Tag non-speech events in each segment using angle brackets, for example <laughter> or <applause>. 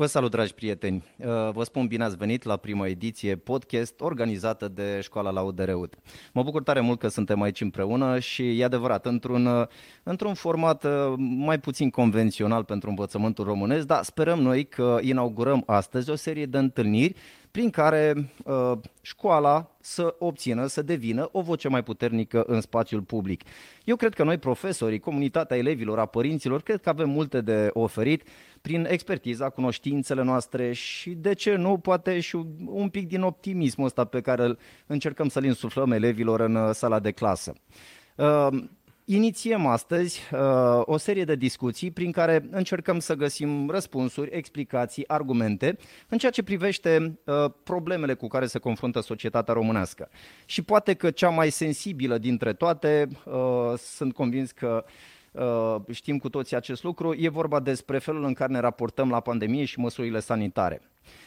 Vă salut, dragi prieteni! Uh, vă spun bine ați venit la prima ediție podcast organizată de Școala la UDRUT. Mă bucur tare mult că suntem aici împreună și e adevărat, într-un, uh, într-un format uh, mai puțin convențional pentru învățământul românesc, dar sperăm noi că inaugurăm astăzi o serie de întâlniri prin care uh, școala să obțină, să devină o voce mai puternică în spațiul public. Eu cred că noi, profesorii, comunitatea elevilor, a părinților, cred că avem multe de oferit prin expertiza, cunoștințele noastre și, de ce nu, poate și un pic din optimismul ăsta pe care îl încercăm să-l insuflăm elevilor în uh, sala de clasă. Uh, Inițiem astăzi uh, o serie de discuții prin care încercăm să găsim răspunsuri, explicații, argumente în ceea ce privește uh, problemele cu care se confruntă societatea românească. Și poate că cea mai sensibilă dintre toate, uh, sunt convins că uh, știm cu toții acest lucru, e vorba despre felul în care ne raportăm la pandemie și măsurile sanitare.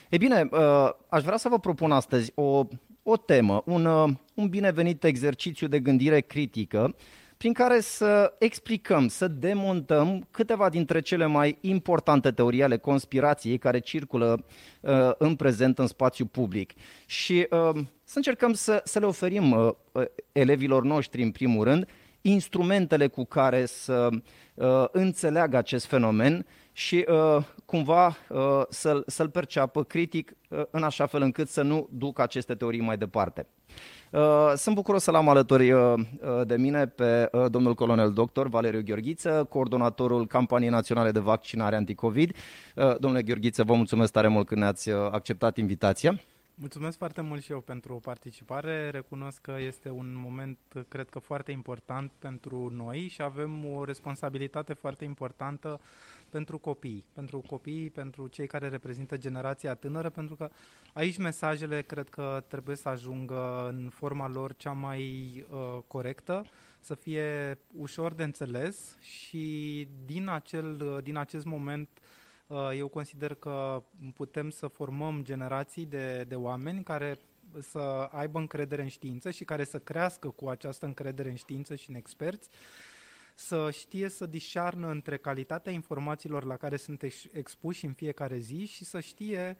Ei bine, uh, aș vrea să vă propun astăzi o, o temă, un, uh, un binevenit exercițiu de gândire critică prin care să explicăm, să demontăm câteva dintre cele mai importante teorii ale conspirației care circulă uh, în prezent în spațiu public. Și uh, să încercăm să, să le oferim uh, uh elevilor noștri, în primul rând, instrumentele cu care să uh, înțeleagă acest fenomen și uh, cumva uh, să-l, să-l perceapă critic uh, în așa fel încât să nu ducă aceste teorii mai departe. Uh, sunt bucuros să-l am alături uh, uh, de mine pe domnul colonel doctor Valeriu Gheorghiță, coordonatorul campaniei naționale de vaccinare anticovid. Domnule Gheorghiță, vă mulțumesc tare mult că ne-ați acceptat invitația. Mulțumesc foarte mult și eu pentru participare. Recunosc că este un moment, cred că, foarte important pentru noi și avem o responsabilitate foarte importantă pentru copii, pentru copii, pentru cei care reprezintă generația tânără, pentru că aici mesajele cred că trebuie să ajungă în forma lor cea mai uh, corectă, să fie ușor de înțeles și din, acel, uh, din acest moment uh, eu consider că putem să formăm generații de, de oameni care să aibă încredere în știință și care să crească cu această încredere în știință și în experți să știe să discearnă între calitatea informațiilor la care sunt expuși în fiecare zi și să știe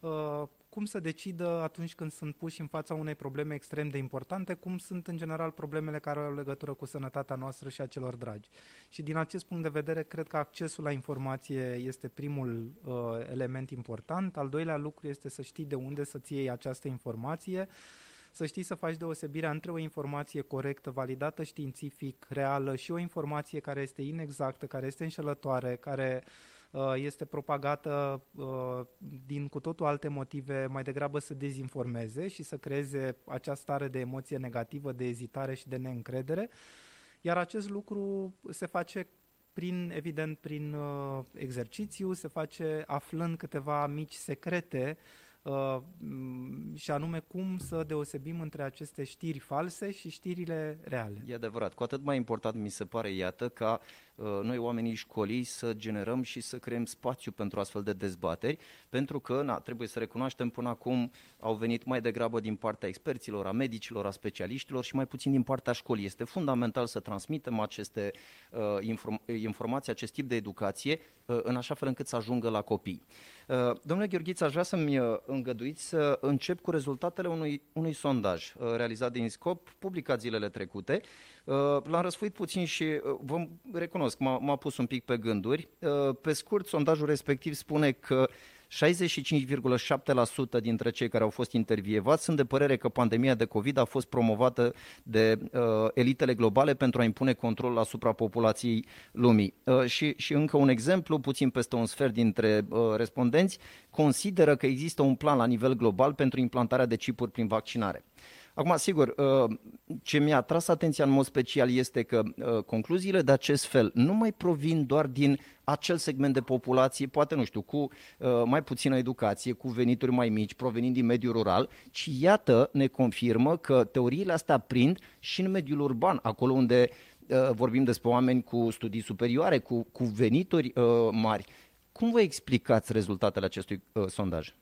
uh, cum să decidă atunci când sunt puși în fața unei probleme extrem de importante, cum sunt în general problemele care au legătură cu sănătatea noastră și a celor dragi. Și din acest punct de vedere, cred că accesul la informație este primul uh, element important. Al doilea lucru este să știi de unde să-ți iei această informație, să știi să faci deosebirea între o informație corectă, validată științific, reală și o informație care este inexactă, care este înșelătoare, care uh, este propagată uh, din cu totul alte motive, mai degrabă să dezinformeze și să creeze această stare de emoție negativă, de ezitare și de neîncredere. Iar acest lucru se face prin, evident, prin uh, exercițiu, se face aflând câteva mici secrete uh, Uh, și anume cum să deosebim între aceste știri false și știrile reale. E adevărat. Cu atât mai important mi se pare, iată, ca uh, noi oamenii școlii să generăm și să creăm spațiu pentru astfel de dezbateri, pentru că, na, trebuie să recunoaștem, până acum au venit mai degrabă din partea experților, a medicilor, a specialiștilor și mai puțin din partea școlii. Este fundamental să transmitem aceste uh, inform- informații, acest tip de educație, uh, în așa fel încât să ajungă la copii. Uh, domnule Gheorghiță, aș vrea să-mi uh, îngăduiți să încep cu rezultatele unui, unui sondaj uh, realizat din SCOP, publicat zilele trecute. L-am răsfuit puțin și vă recunosc, m-a, m-a pus un pic pe gânduri. Pe scurt, sondajul respectiv spune că 65,7% dintre cei care au fost intervievați sunt de părere că pandemia de COVID a fost promovată de uh, elitele globale pentru a impune control asupra populației lumii. Uh, și, și încă un exemplu, puțin peste un sfert dintre uh, respondenți consideră că există un plan la nivel global pentru implantarea de chipuri prin vaccinare. Acum, sigur, uh, ce mi-a tras atenția în mod special este că uh, concluziile de acest fel nu mai provin doar din acel segment de populație, poate, nu știu, cu uh, mai puțină educație, cu venituri mai mici, provenind din mediul rural, ci iată, ne confirmă că teoriile astea prind și în mediul urban, acolo unde vorbim despre oameni cu studii superioare, cu, cu venituri mari. Cum vă explicați rezultatele acestui sondaj?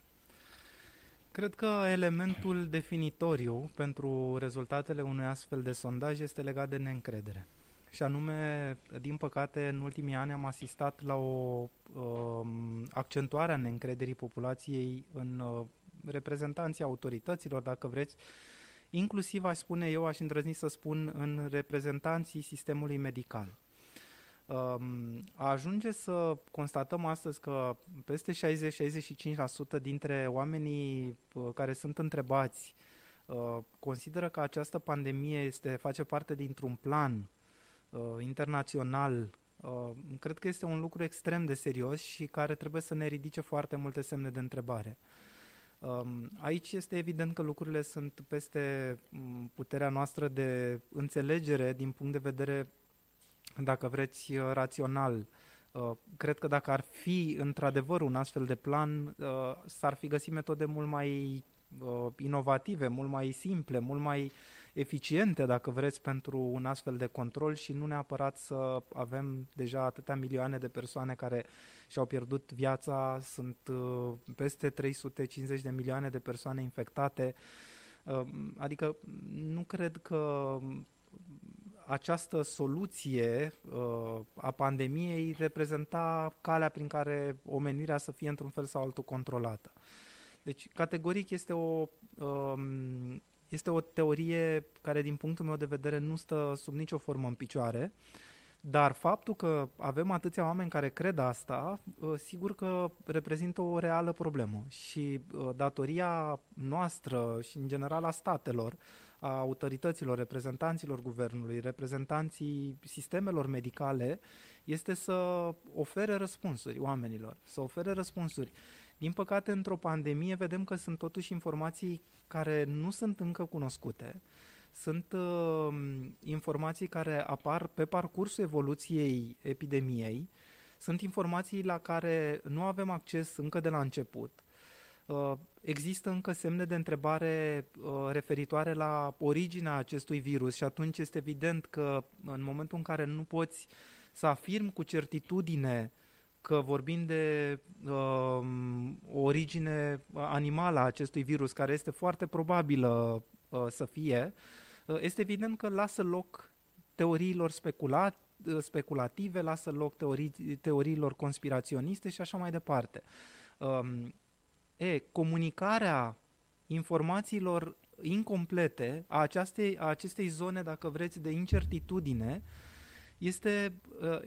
Cred că elementul definitoriu pentru rezultatele unui astfel de sondaj este legat de neîncredere. și anume, din păcate, în ultimii ani am asistat la o uh, accentuare a neîncrederii populației în uh, reprezentanții autorităților, dacă vreți, inclusiv, aș spune eu, aș îndrăzni să spun, în reprezentanții sistemului medical. Um, a ajunge să constatăm astăzi că peste 60-65% dintre oamenii uh, care sunt întrebați uh, consideră că această pandemie este, face parte dintr-un plan uh, internațional. Cred că este un lucru extrem de serios și care trebuie să ne ridice foarte multe semne de întrebare. Um, aici este evident că lucrurile sunt peste mm, puterea noastră de înțelegere din punct de vedere dacă vreți, uh, rațional. Uh, cred că dacă ar fi într-adevăr un astfel de plan, uh, s-ar fi găsit metode mult mai inovative, mult mai simple, mult mai eficiente, dacă vreți, pentru un astfel de control și nu neapărat să avem deja atâtea milioane de persoane care și-au pierdut viața, sunt peste 350 de milioane de persoane infectate. Adică nu cred că această soluție uh, a pandemiei reprezenta calea prin care omenirea să fie într-un fel sau altul controlată. Deci, categoric, este o, um, este o teorie care, din punctul meu de vedere, nu stă sub nicio formă în picioare, dar faptul că avem atâția oameni care cred asta, uh, sigur că reprezintă o reală problemă și uh, datoria noastră și, în general, a statelor a autorităților, reprezentanților guvernului, reprezentanții sistemelor medicale, este să ofere răspunsuri oamenilor, să ofere răspunsuri. Din păcate, într-o pandemie vedem că sunt totuși informații care nu sunt încă cunoscute. Sunt uh, informații care apar pe parcursul evoluției epidemiei, sunt informații la care nu avem acces încă de la început Uh, există încă semne de întrebare uh, referitoare la originea acestui virus și atunci este evident că în momentul în care nu poți să afirmi cu certitudine că vorbim de uh, o origine animală a acestui virus, care este foarte probabilă uh, să fie, uh, este evident că lasă loc teoriilor specula- speculative, lasă loc teorii, teoriilor conspiraționiste și așa mai departe. Uh, E, comunicarea informațiilor incomplete a acestei, a acestei zone, dacă vreți, de incertitudine, este, ă,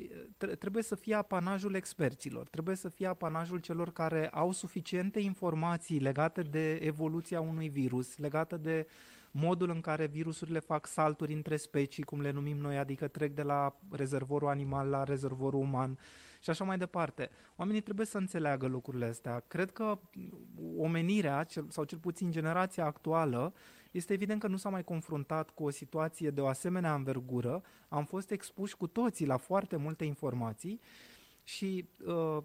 trebuie să fie apanajul experților, trebuie să fie apanajul celor care au suficiente informații legate de evoluția unui virus, legate de modul în care virusurile fac salturi între specii, cum le numim noi, adică trec de la rezervorul animal la rezervorul uman, și așa mai departe. Oamenii trebuie să înțeleagă lucrurile astea. Cred că omenirea, sau cel puțin generația actuală, este evident că nu s-a mai confruntat cu o situație de o asemenea învergură. Am fost expuși cu toții la foarte multe informații și uh,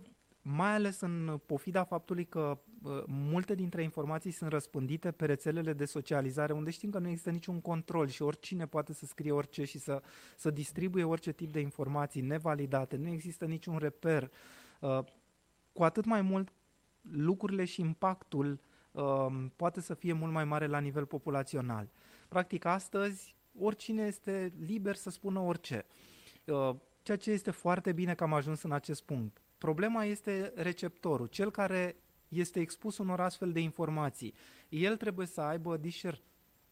mai ales în pofida faptului că uh, multe dintre informații sunt răspândite pe rețelele de socializare, unde știm că nu există niciun control și oricine poate să scrie orice și să, să distribuie orice tip de informații nevalidate, nu există niciun reper. Uh, cu atât mai mult, lucrurile și impactul uh, poate să fie mult mai mare la nivel populațional. Practic, astăzi, oricine este liber să spună orice. Uh, ceea ce este foarte bine că am ajuns în acest punct. Problema este receptorul, cel care este expus unor astfel de informații. El trebuie să aibă discer,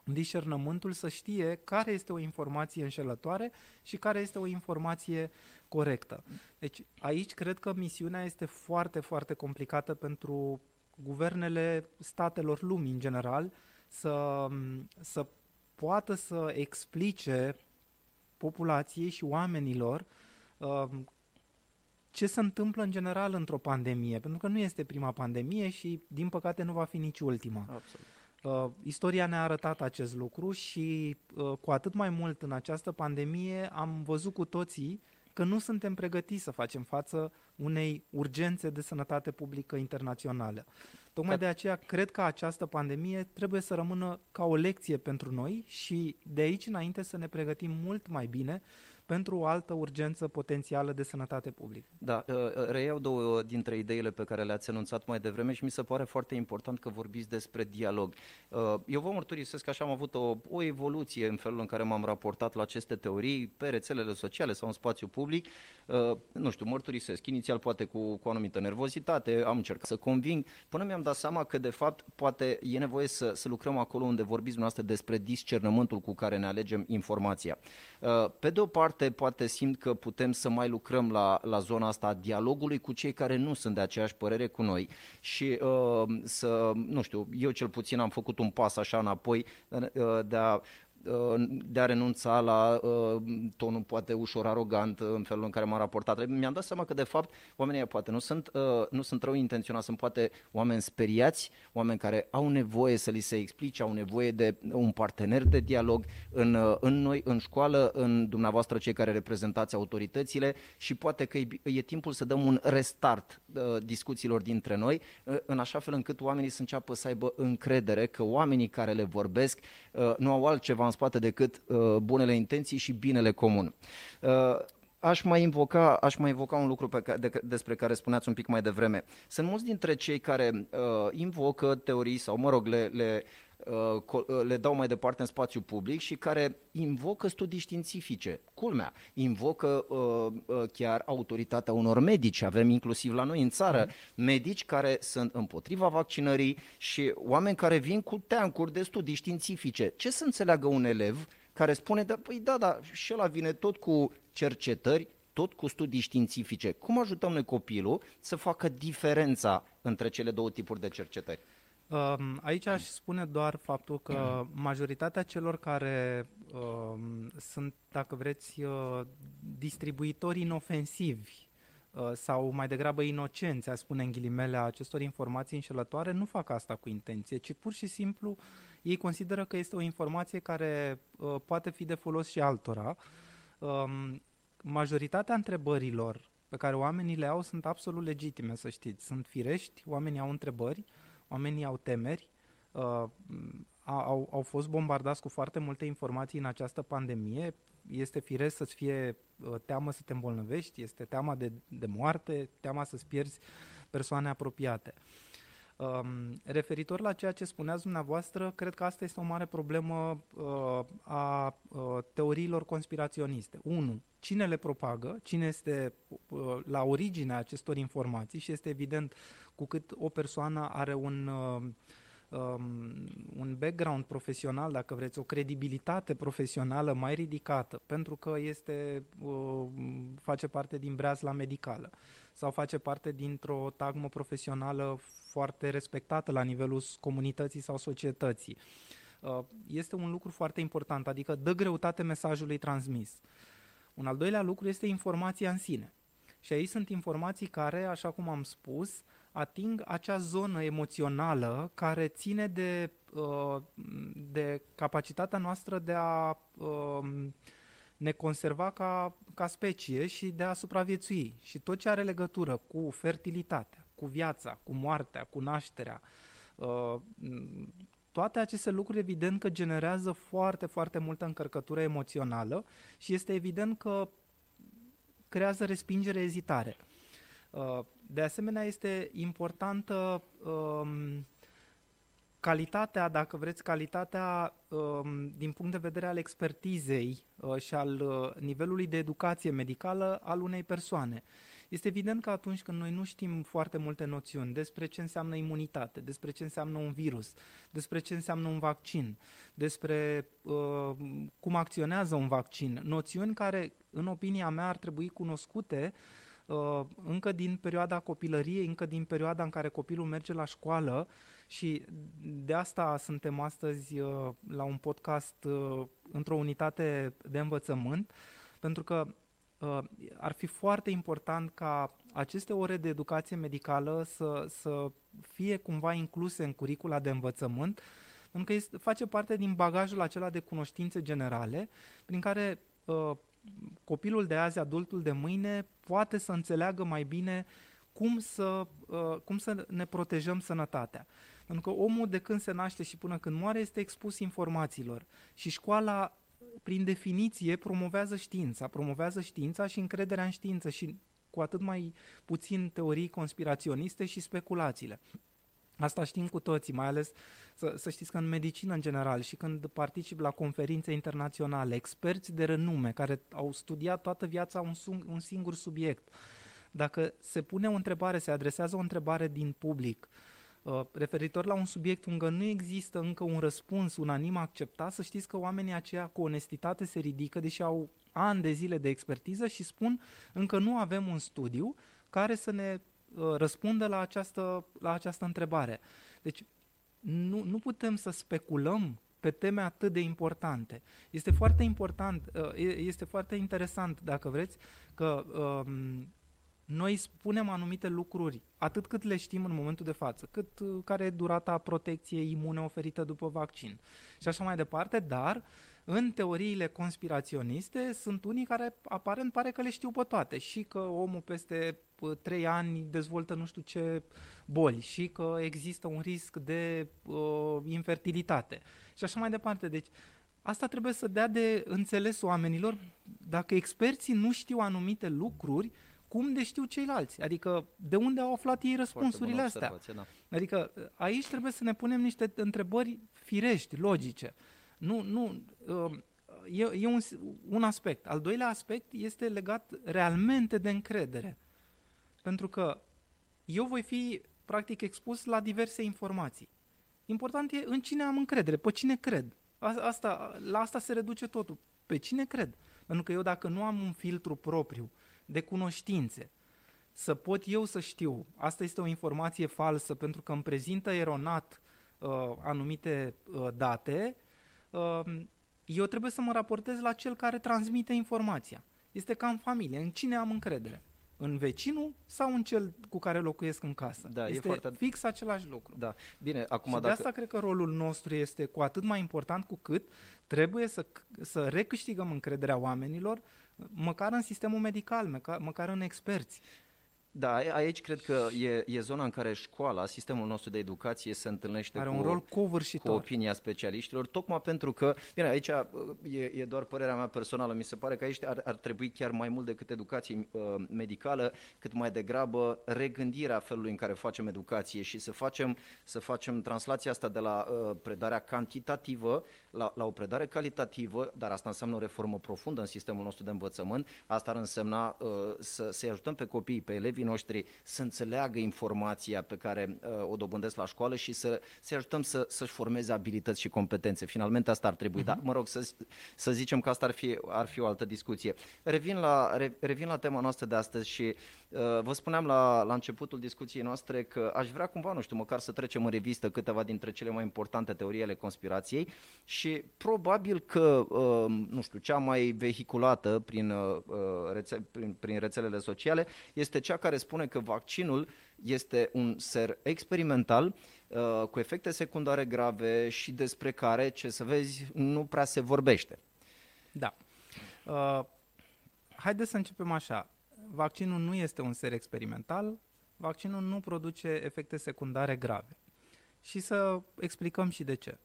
discernământul să știe care este o informație înșelătoare și care este o informație corectă. Deci aici cred că misiunea este foarte, foarte complicată pentru guvernele statelor lumii în general să, să poată să explice populației și oamenilor uh, ce se întâmplă în general într-o pandemie, pentru că nu este prima pandemie și, din păcate, nu va fi nici ultima. Absolut. Uh, istoria ne-a arătat acest lucru și, uh, cu atât mai mult în această pandemie, am văzut cu toții că nu suntem pregătiți să facem față unei urgențe de sănătate publică internațională. Tocmai de aceea cred că această pandemie trebuie să rămână ca o lecție pentru noi și de aici înainte să ne pregătim mult mai bine pentru o altă urgență potențială de sănătate publică. Da, uh, uh, reiau două dintre ideile pe care le-ați anunțat mai devreme și mi se pare foarte important că vorbiți despre dialog. Uh, eu vă mărturisesc că așa am avut o, o evoluție în felul în care m-am raportat la aceste teorii pe rețelele sociale sau în spațiu public. Nu știu, mărturisesc, inițial poate cu, cu o anumită nervozitate, am încercat să conving, până mi-am dat seama că de fapt poate e nevoie să, să lucrăm acolo unde vorbiți dumneavoastră despre discernământul cu care ne alegem informația. Pe de o parte, poate simt că putem să mai lucrăm la, la zona asta a dialogului cu cei care nu sunt de aceeași părere cu noi. Și uh, să, nu știu, eu cel puțin am făcut un pas așa înapoi uh, de a de a renunța la uh, tonul poate ușor arogant în felul în care m-am raportat. Mi-am dat seama că de fapt oamenii poate nu sunt, uh, nu sunt rău intenționați, sunt poate oameni speriați, oameni care au nevoie să li se explice, au nevoie de un partener de dialog în, uh, în noi, în școală, în dumneavoastră cei care reprezentați autoritățile și poate că e, e timpul să dăm un restart discuțiilor dintre noi, în așa fel încât oamenii să înceapă să aibă încredere că oamenii care le vorbesc nu au altceva în spate decât uh, bunele intenții și binele comun. Uh, aș mai invoca, aș mai invoca un lucru pe care, de, despre care spuneați un pic mai devreme. Sunt mulți dintre cei care uh, invocă teorii sau, mă rog, le, le Uh, uh, le dau mai departe în spațiu public și care invocă studii științifice. Culmea, invocă uh, chiar autoritatea unor medici. Avem inclusiv la noi în țară mm. medici care sunt împotriva vaccinării și oameni care vin cu teancuri de studii științifice. Ce să înțeleagă un elev care spune, da, păi da, da, și ăla vine tot cu cercetări, tot cu studii științifice. Cum ajutăm noi copilul să facă diferența între cele două tipuri de cercetări? Aici aș spune doar faptul că majoritatea celor care um, sunt, dacă vreți, uh, distribuitori inofensivi uh, sau mai degrabă inocenți, a spune în ghilimele, a acestor informații înșelătoare, nu fac asta cu intenție, ci pur și simplu ei consideră că este o informație care uh, poate fi de folos și altora. Um, majoritatea întrebărilor pe care oamenii le au sunt absolut legitime, să știți. Sunt firești, oamenii au întrebări, oamenii au temeri, uh, au, au fost bombardați cu foarte multe informații în această pandemie. Este firesc să-ți fie uh, teamă să te îmbolnăvești, este teama de, de moarte, teama să-ți pierzi persoane apropiate. Um, referitor la ceea ce spuneați dumneavoastră, cred că asta este o mare problemă uh, a uh, teoriilor conspiraționiste. 1. Cine le propagă, cine este uh, la originea acestor informații și este evident cu cât o persoană are un, uh, um, un background profesional, dacă vreți, o credibilitate profesională mai ridicată, pentru că este, uh, face parte din breazla medicală sau face parte dintr-o tagmă profesională foarte respectată la nivelul comunității sau societății. Uh, este un lucru foarte important, adică dă greutate mesajului transmis. Un al doilea lucru este informația în sine. Și aici sunt informații care, așa cum am spus, ating acea zonă emoțională care ține de, uh, de capacitatea noastră de a um, ne conserva ca, ca specie și de a supraviețui. Și tot ce are legătură cu fertilitatea, cu viața, cu moartea, cu nașterea, uh, toate aceste lucruri evident că generează foarte, foarte multă încărcătură emoțională și este evident că creează respingere, ezitare. Uh, de asemenea, este importantă um, calitatea, dacă vreți, calitatea um, din punct de vedere al expertizei uh, și al uh, nivelului de educație medicală al unei persoane. Este evident că atunci când noi nu știm foarte multe noțiuni despre ce înseamnă imunitate, despre ce înseamnă un virus, despre ce înseamnă un vaccin, despre uh, cum acționează un vaccin, noțiuni care, în opinia mea, ar trebui cunoscute uh, Uh, încă din perioada copilăriei, încă din perioada în care copilul merge la școală și de asta suntem astăzi uh, la un podcast uh, într-o unitate de învățământ, pentru că ar fi foarte important ca aceste ore de educație medicală să, să fie cumva incluse în curicula de învățământ, pentru că este, face parte din bagajul acela de cunoștințe generale, prin care copilul de azi, adultul de mâine, poate să înțeleagă mai bine cum să, uh, cum să ne protejăm sănătatea. Pentru că omul de când se naște și până când moare este expus informațiilor. Și școala prin definiție, promovează știința, promovează știința și încrederea în știință și cu atât mai puțin teorii conspiraționiste și speculațiile. Asta știm cu toții, mai ales să, să știți că în medicină în general și când particip la conferințe internaționale, experți de renume care au studiat toată viața un, un singur subiect, dacă se pune o întrebare, se adresează o întrebare din public uh, referitor la un subiect unde nu există încă un răspuns unanim acceptat, să știți că oamenii aceia cu onestitate se ridică, deși au ani de zile de expertiză și spun încă nu avem un studiu care să ne uh, răspundă la această, la această întrebare. Deci nu, nu putem să speculăm pe teme atât de importante. Este foarte important, uh, este foarte interesant, dacă vreți, că um, noi spunem anumite lucruri, atât cât le știm în momentul de față, cât uh, care e durata protecției imune oferită după vaccin și așa mai departe, dar în teoriile conspiraționiste sunt unii care aparent pare că le știu pe toate și că omul peste uh, trei ani dezvoltă nu știu ce boli și că există un risc de uh, infertilitate și așa mai departe. Deci asta trebuie să dea de înțeles oamenilor. Dacă experții nu știu anumite lucruri, cum de știu ceilalți? Adică de unde au aflat ei răspunsurile astea? Da. Adică aici trebuie să ne punem niște întrebări firești, logice. Nu, nu, um, e, e un, un aspect. Al doilea aspect este legat realmente de încredere. Pentru că eu voi fi practic expus la diverse informații. Important e în cine am încredere, pe cine cred. Asta, la asta se reduce totul. Pe cine cred? Pentru că eu dacă nu am un filtru propriu de cunoștințe, să pot eu să știu, asta este o informație falsă pentru că îmi prezintă eronat uh, anumite uh, date, uh, eu trebuie să mă raportez la cel care transmite informația. Este ca în familie, în cine am încredere în vecinul sau în cel cu care locuiesc în casă. Da, este e foarte... fix același lucru. Da. Bine, acum și dacă... de asta cred că rolul nostru este cu atât mai important cu cât trebuie să, să recâștigăm încrederea oamenilor măcar în sistemul medical, măcar, măcar în experți. Da, aici cred că e, e zona în care școala, sistemul nostru de educație se întâlnește Are cu, un rol covârșitor. cu opinia specialiștilor, tocmai pentru că, bine, aici uh, e, e doar părerea mea personală, mi se pare că aici ar, ar trebui chiar mai mult decât educație uh, medicală, cât mai degrabă regândirea felului în care facem educație și să facem, să facem translația asta de la uh, predarea cantitativă la, la o predare calitativă, dar asta înseamnă o reformă profundă în sistemul nostru de învățământ, asta ar însemna uh, să, să ajutăm pe copii, pe elevii noștri să înțeleagă informația pe care uh, o dobândesc la școală și să, să ajutăm să, să-și formeze abilități și competențe. Finalmente asta ar trebui, uh-huh. dar mă rog să, să zicem că asta ar fi, ar fi o altă discuție. Revin la, re, revin la tema noastră de astăzi și uh, vă spuneam la, la începutul discuției noastre că aș vrea cumva, nu știu, măcar să trecem în revistă câteva dintre cele mai importante teorii ale conspirației și probabil că, uh, nu știu, cea mai vehiculată prin, uh, rețe- prin, prin rețelele sociale este cea care spune că vaccinul este un ser experimental uh, cu efecte secundare grave și despre care, ce să vezi, nu prea se vorbește. Da. Uh, haideți să începem așa. Vaccinul nu este un ser experimental, vaccinul nu produce efecte secundare grave. Și să explicăm și de ce.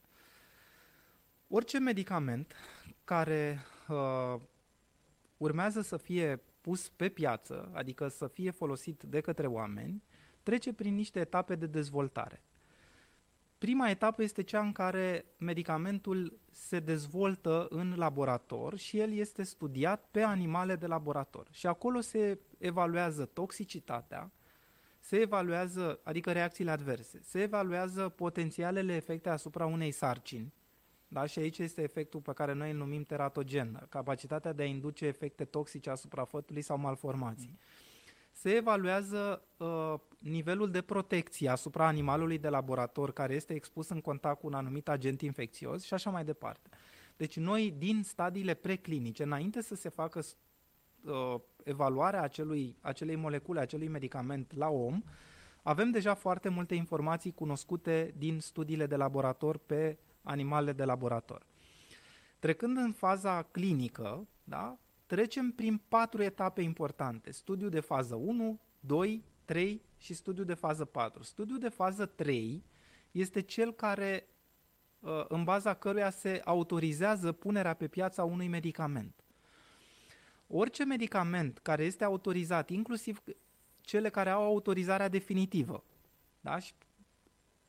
Orice medicament care uh, urmează să fie pus pe piață, adică să fie folosit de către oameni, trece prin niște etape de dezvoltare. Prima etapă este cea în care medicamentul se dezvoltă în laborator și el este studiat pe animale de laborator. Și acolo se evaluează toxicitatea, se evaluează, adică reacțiile adverse, se evaluează potențialele efecte asupra unei sarcini, da? Și aici este efectul pe care noi îl numim teratogen, capacitatea de a induce efecte toxice asupra fătului sau malformații. Mm. Se evaluează uh, nivelul de protecție asupra animalului de laborator care este expus în contact cu un anumit agent infecțios și așa mai departe. Deci noi, din stadiile preclinice, înainte să se facă uh, evaluarea acelui, acelei molecule, acelui medicament la om, avem deja foarte multe informații cunoscute din studiile de laborator pe animale de laborator. Trecând în faza clinică, da, trecem prin patru etape importante. Studiu de fază 1, 2, 3 și studiu de fază 4. Studiul de fază 3 este cel care uh, în baza căruia se autorizează punerea pe piața unui medicament. Orice medicament care este autorizat, inclusiv cele care au autorizarea definitivă, da? și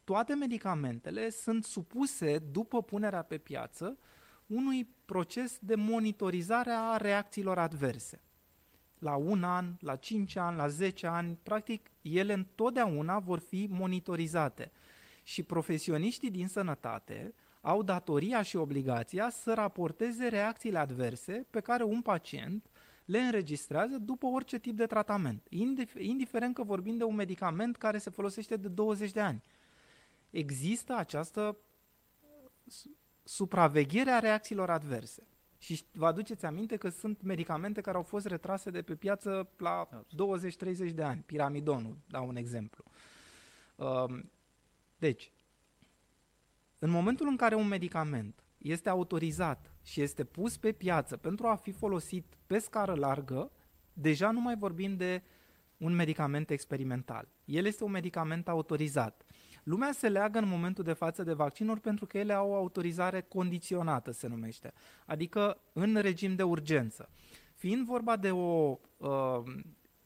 toate medicamentele sunt supuse, după punerea pe piață, unui proces de monitorizare a reacțiilor adverse. La un an, la 5 ani, la 10 ani, practic, ele întotdeauna vor fi monitorizate. Și profesioniștii din sănătate au datoria și obligația să raporteze reacțiile adverse pe care un pacient le înregistrează după orice tip de tratament, indiferent că vorbim de un medicament care se folosește de 20 de ani. Există această supraveghere a reacțiilor adverse. Și vă aduceți aminte că sunt medicamente care au fost retrase de pe piață la 20-30 de ani. Piramidonul, dau un exemplu. Um, deci, în momentul în care un medicament este autorizat și este pus pe piață pentru a fi folosit pe scară largă, deja nu mai vorbim de un medicament experimental. El este un medicament autorizat. Lumea se leagă în momentul de față de vaccinuri pentru că ele au o autorizare condiționată, se numește, adică în regim de urgență. Fiind vorba de o uh,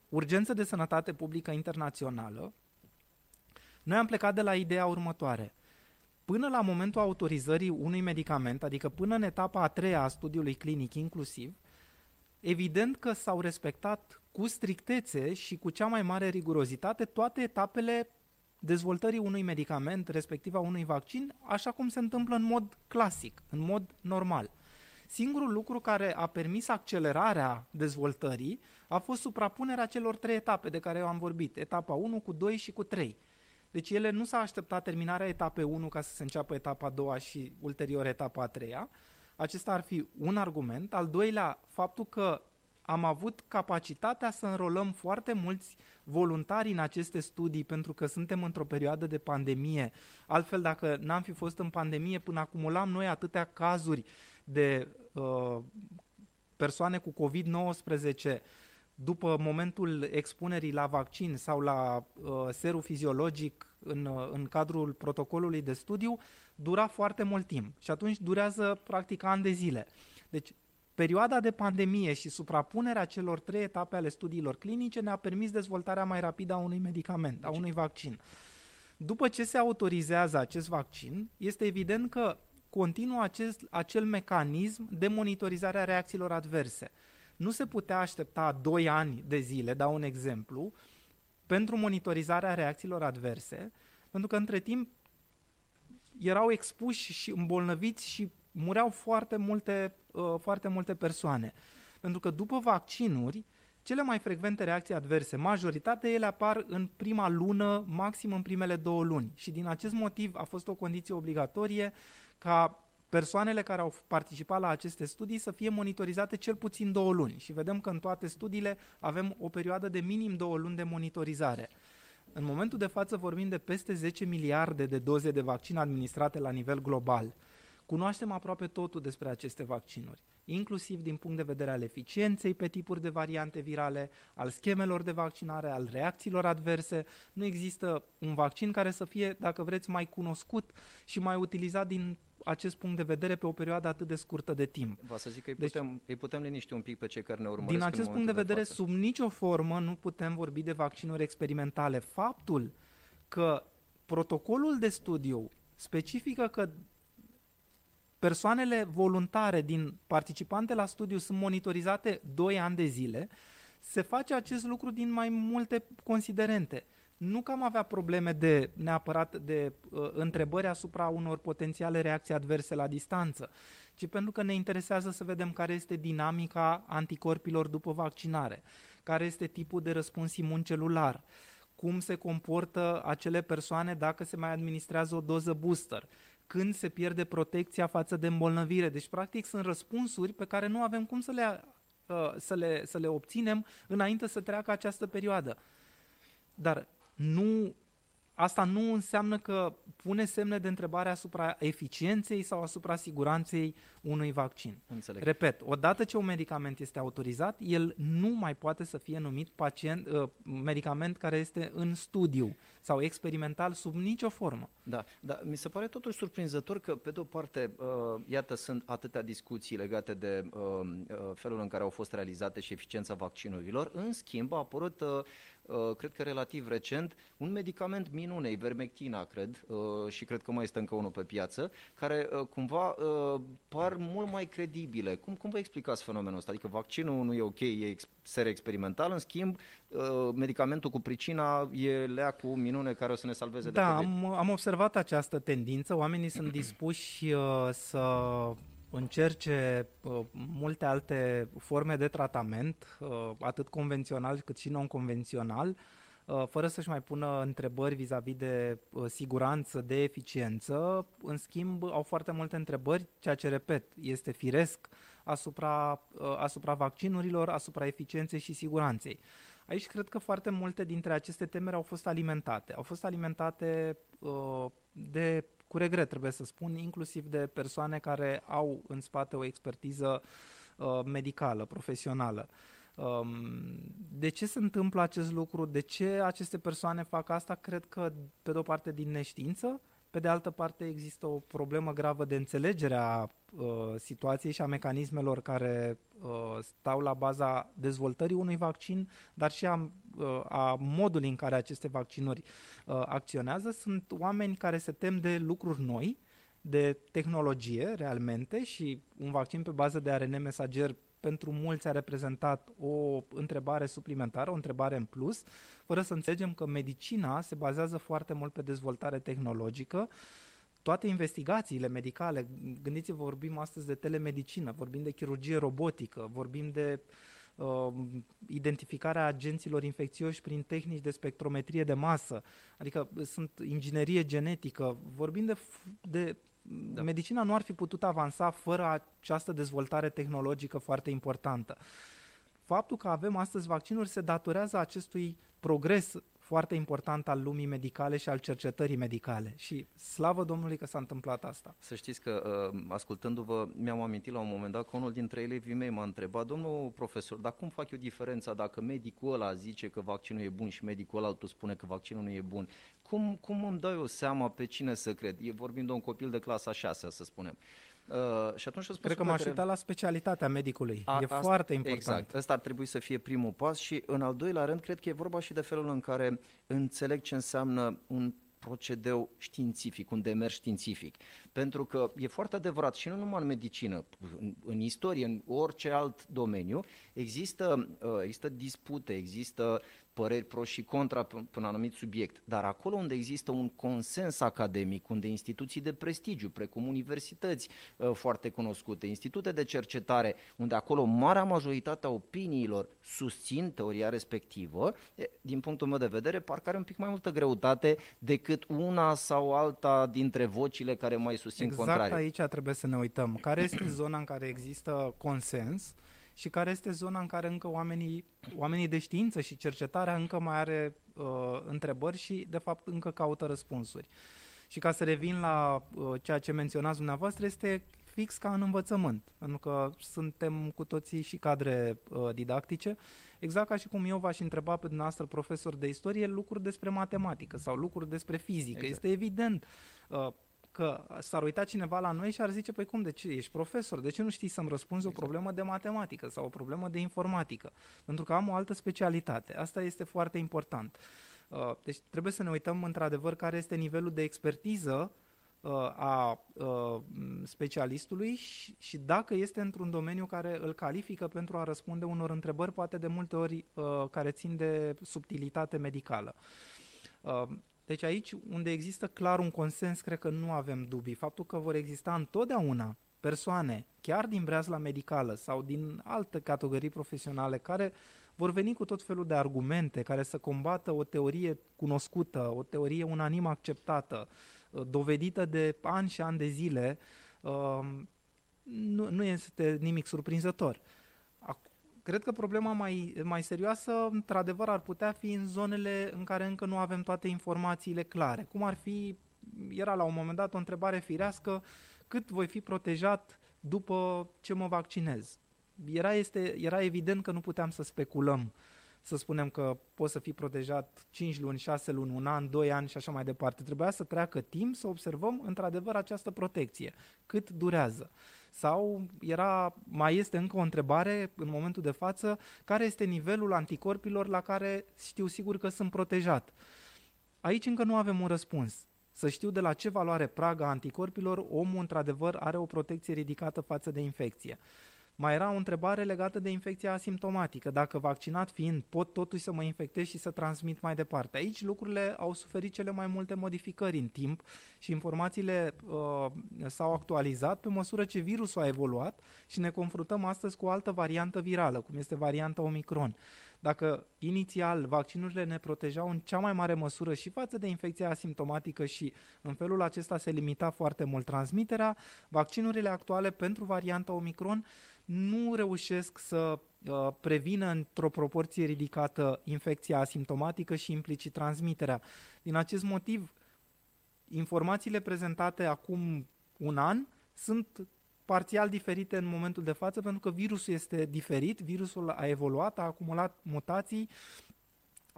urgență de sănătate publică internațională, noi am plecat de la ideea următoare. Până la momentul autorizării unui medicament, adică până în etapa a treia a studiului clinic inclusiv, evident că s-au respectat cu strictețe și cu cea mai mare rigurozitate toate etapele dezvoltării unui medicament, respectiv a unui vaccin, așa cum se întâmplă în mod clasic, în mod normal. Singurul lucru care a permis accelerarea dezvoltării a fost suprapunerea celor trei etape de care eu am vorbit, etapa 1 cu 2 și cu 3. Deci ele nu s-a așteptat terminarea etapei 1 ca să se înceapă etapa 2 și ulterior etapa 3 Acesta ar fi un argument. Al doilea, faptul că am avut capacitatea să înrolăm foarte mulți voluntari în aceste studii pentru că suntem într-o perioadă de pandemie. Altfel, dacă n-am fi fost în pandemie, până acumulam noi atâtea cazuri de uh, persoane cu COVID-19 după momentul expunerii la vaccin sau la uh, serul fiziologic în, uh, în cadrul protocolului de studiu, dura foarte mult timp și atunci durează practic ani de zile. Deci Perioada de pandemie și suprapunerea celor trei etape ale studiilor clinice ne-a permis dezvoltarea mai rapidă a unui medicament, a unui vaccin. După ce se autorizează acest vaccin, este evident că continuă acest, acel mecanism de monitorizare a reacțiilor adverse. Nu se putea aștepta 2 ani de zile, dau un exemplu, pentru monitorizarea reacțiilor adverse, pentru că între timp erau expuși și îmbolnăviți și mureau foarte multe, uh, foarte multe persoane. Pentru că după vaccinuri, cele mai frecvente reacții adverse, majoritatea ele apar în prima lună, maxim în primele două luni. Și din acest motiv a fost o condiție obligatorie ca persoanele care au participat la aceste studii să fie monitorizate cel puțin două luni. Și vedem că în toate studiile avem o perioadă de minim două luni de monitorizare. În momentul de față vorbim de peste 10 miliarde de doze de vaccin administrate la nivel global. Cunoaștem aproape totul despre aceste vaccinuri, inclusiv din punct de vedere al eficienței pe tipuri de variante virale, al schemelor de vaccinare, al reacțiilor adverse. Nu există un vaccin care să fie, dacă vreți, mai cunoscut și mai utilizat din acest punct de vedere pe o perioadă atât de scurtă de timp. Vă să zic că îi deci, putem, îi putem liniști un pic pe cei care ne urmăresc Din acest punct de vedere, de sub nicio formă nu putem vorbi de vaccinuri experimentale. Faptul că protocolul de studiu specifică că persoanele voluntare din participante la studiu sunt monitorizate 2 ani de zile, se face acest lucru din mai multe considerente. Nu că am avea probleme de neapărat de uh, întrebări asupra unor potențiale reacții adverse la distanță, ci pentru că ne interesează să vedem care este dinamica anticorpilor după vaccinare, care este tipul de răspuns imun celular, cum se comportă acele persoane dacă se mai administrează o doză booster, când se pierde protecția față de îmbolnăvire. Deci, practic, sunt răspunsuri pe care nu avem cum să le, uh, să le, să le obținem înainte să treacă această perioadă. Dar nu asta nu înseamnă că pune semne de întrebare asupra eficienței sau asupra siguranței unui vaccin. Înțeleg. Repet, odată ce un medicament este autorizat, el nu mai poate să fie numit pacient, uh, medicament care este în studiu sau experimental sub nicio formă. Da, da, mi se pare totuși surprinzător că, pe de o parte, uh, iată, sunt atâtea discuții legate de uh, uh, felul în care au fost realizate și eficiența vaccinurilor. În schimb, a apărut uh, Uh, cred că relativ recent, un medicament minune, ivermectina, cred, uh, și cred că mai este încă unul pe piață, care uh, cumva par mult mai credibile. Cum, cum vă explicați fenomenul ăsta? Adică vaccinul nu e ok, e ser experimental, în schimb, medicamentul cu pricina e lea cu minune care o să ne salveze da, de COVID. Da, am, am observat această tendință. Oamenii sunt dispuși să încerce uh, multe alte forme de tratament, uh, atât convențional cât și non-convențional, uh, fără să-și mai pună întrebări vis-a-vis de uh, siguranță, de eficiență. În schimb, au foarte multe întrebări, ceea ce, repet, este firesc asupra, uh, asupra vaccinurilor, asupra eficienței și siguranței. Aici cred că foarte multe dintre aceste temeri au fost alimentate. Au fost alimentate uh, de cu regret trebuie să spun, inclusiv de persoane care au în spate o expertiză uh, medicală, profesională. Um, de ce se întâmplă acest lucru? De ce aceste persoane fac asta? Cred că, pe de-o parte, din neștiință, pe de altă parte, există o problemă gravă de înțelegere a uh, situației și a mecanismelor care uh, stau la baza dezvoltării unui vaccin, dar și a, uh, a modului în care aceste vaccinuri uh, acționează. Sunt oameni care se tem de lucruri noi, de tehnologie realmente și un vaccin pe bază de ARN mesager pentru mulți a reprezentat o întrebare suplimentară, o întrebare în plus, fără să înțelegem că medicina se bazează foarte mult pe dezvoltare tehnologică. Toate investigațiile medicale, gândiți-vă, vorbim astăzi de telemedicină, vorbim de chirurgie robotică, vorbim de uh, identificarea agenților infecțioși prin tehnici de spectrometrie de masă, adică sunt inginerie genetică, vorbim de, de da. medicina nu ar fi putut avansa fără această dezvoltare tehnologică foarte importantă. Faptul că avem astăzi vaccinuri se datorează acestui progres foarte important al lumii medicale și al cercetării medicale. Și slavă Domnului că s-a întâmplat asta. Să știți că, uh, ascultându-vă, mi-am amintit la un moment dat că unul dintre elevii mei m-a întrebat, domnul profesor, dar cum fac eu diferența dacă medicul ăla zice că vaccinul e bun și medicul ăla altul spune că vaccinul nu e bun? Cum, cum îmi dau eu seama pe cine să cred? E vorbim de un copil de clasa 6, să spunem. Uh, și atunci Cred că m-aș uita la specialitatea medicului. A, e asta, foarte important. Exact. Ăsta ar trebui să fie primul pas și în al doilea rând cred că e vorba și de felul în care înțeleg ce înseamnă un procedeu științific, un demers științific. Pentru că e foarte adevărat și nu numai în medicină, în, în istorie, în orice alt domeniu, există, uh, există dispute, există păreri pro și contra pe un anumit subiect, dar acolo unde există un consens academic, unde instituții de prestigiu, precum universități uh, foarte cunoscute, institute de cercetare, unde acolo marea majoritate a opiniilor susțin teoria respectivă, din punctul meu de vedere, parcă are un pic mai multă greutate decât una sau alta dintre vocile care mai susțin exact contrarii. Exact aici trebuie să ne uităm. Care este zona în care există consens? Și care este zona în care încă oamenii, oamenii de știință și cercetarea încă mai are uh, întrebări și, de fapt, încă caută răspunsuri. Și ca să revin la uh, ceea ce menționați dumneavoastră, este fix ca în învățământ, pentru că suntem cu toții și cadre uh, didactice, exact ca și cum eu v-aș întreba pe dumneavoastră, profesor de istorie, lucruri despre matematică sau lucruri despre fizică. Exact. Este evident. Uh, că s-ar uita cineva la noi și ar zice, păi cum, de ce ești profesor, de ce nu știi să-mi răspunzi exact. o problemă de matematică sau o problemă de informatică? Pentru că am o altă specialitate. Asta este foarte important. Uh, deci trebuie să ne uităm într-adevăr care este nivelul de expertiză uh, a uh, specialistului și, și dacă este într-un domeniu care îl califică pentru a răspunde unor întrebări, poate de multe ori care țin de subtilitate medicală. Deci aici, unde există clar un consens, cred că nu avem dubii. Faptul că vor exista întotdeauna persoane, chiar din breazla medicală sau din alte categorii profesionale, care vor veni cu tot felul de argumente care să combată o teorie cunoscută, o teorie unanim acceptată, uh, dovedită de ani și ani de zile, uh, nu, nu este nimic surprinzător. Cred că problema mai, mai serioasă, într-adevăr, ar putea fi în zonele în care încă nu avem toate informațiile clare. Cum ar fi, era la un moment dat o întrebare firească, cât voi fi protejat după ce mă vaccinez? Era, este, era evident că nu puteam să speculăm, să spunem că poți să fii protejat 5 luni, 6 luni, un an, 2 ani și așa mai departe. Trebuia să treacă timp să observăm într-adevăr această protecție. Cât durează? Sau era, mai este încă o întrebare în momentul de față, care este nivelul anticorpilor la care știu sigur că sunt protejat? Aici încă nu avem un răspuns. Să știu de la ce valoare praga anticorpilor omul într-adevăr are o protecție ridicată față de infecție. Mai era o întrebare legată de infecția asimptomatică. Dacă vaccinat fiind, pot totuși să mă infectez și să transmit mai departe. Aici lucrurile au suferit cele mai multe modificări în timp și informațiile uh, s-au actualizat pe măsură ce virusul a evoluat și ne confruntăm astăzi cu o altă variantă virală, cum este varianta Omicron. Dacă inițial vaccinurile ne protejau în cea mai mare măsură și față de infecția asimptomatică și în felul acesta se limita foarte mult transmiterea, vaccinurile actuale pentru varianta Omicron nu reușesc să uh, prevină într-o proporție ridicată infecția asimptomatică și implicit transmiterea. Din acest motiv, informațiile prezentate acum un an sunt parțial diferite în momentul de față pentru că virusul este diferit, virusul a evoluat, a acumulat mutații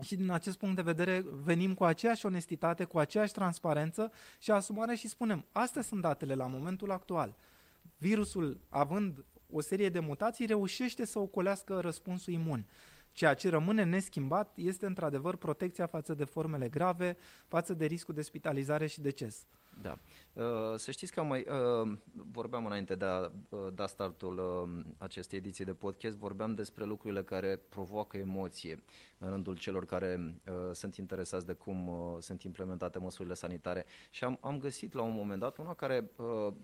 și din acest punct de vedere venim cu aceeași onestitate, cu aceeași transparență și asumare și spunem, astea sunt datele la momentul actual. Virusul, având o serie de mutații, reușește să ocolească răspunsul imun. Ceea ce rămâne neschimbat este într-adevăr protecția față de formele grave, față de riscul de spitalizare și deces. Da. Uh, să știți că mai uh, vorbeam înainte de a uh, da startul acestei ediții de podcast, vorbeam despre lucrurile care provoacă emoție în rândul celor care sunt interesați de cum sunt implementate măsurile sanitare și am, am găsit la un moment dat una care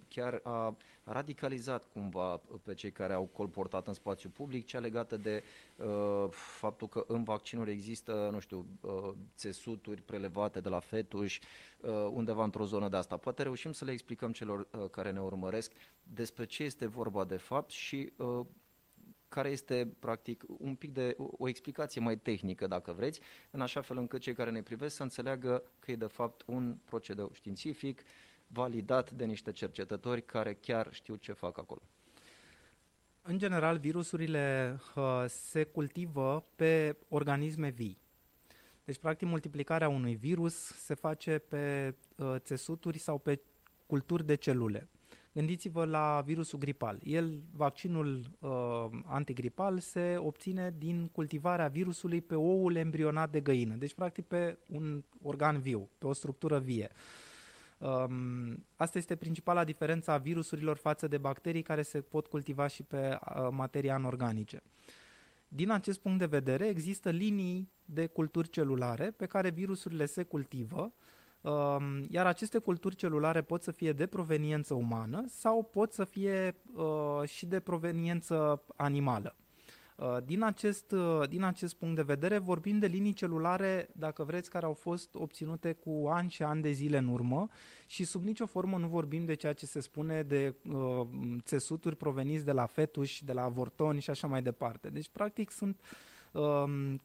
chiar a radicalizat cumva pe cei care au colportat în spațiu public, cea legată de faptul că în vaccinuri există, nu știu, țesuturi prelevate de la fetuși, Uh, undeva într-o zonă de asta. Poate reușim să le explicăm celor uh, care ne urmăresc despre ce este vorba de fapt și uh, care este practic un pic de o explicație mai tehnică, dacă vreți, în așa fel încât cei care ne privesc să înțeleagă că e de fapt un procedeu științific validat de niște cercetători care chiar știu ce fac acolo. În general, virusurile uh, se cultivă pe organisme vii. Deci, practic, multiplicarea unui virus se face pe uh, țesuturi sau pe culturi de celule. Gândiți-vă la virusul gripal. El, vaccinul uh, antigripal, se obține din cultivarea virusului pe oul embrionat de găină. Deci, practic, pe un organ viu, pe o structură vie. Um, asta este principala diferență a virusurilor față de bacterii care se pot cultiva și pe uh, materii anorganice. Din acest punct de vedere, există linii de culturi celulare pe care virusurile se cultivă, um, iar aceste culturi celulare pot să fie de proveniență umană sau pot să fie uh, și de proveniență animală. Uh, din acest, uh, din acest punct de vedere vorbim de linii celulare, dacă vreți, care au fost obținute cu ani și ani de zile în urmă și sub nicio formă nu vorbim de ceea ce se spune de uh, țesuturi proveniți de la fetuși, de la avortoni și așa mai departe. Deci, practic, sunt uh, Um,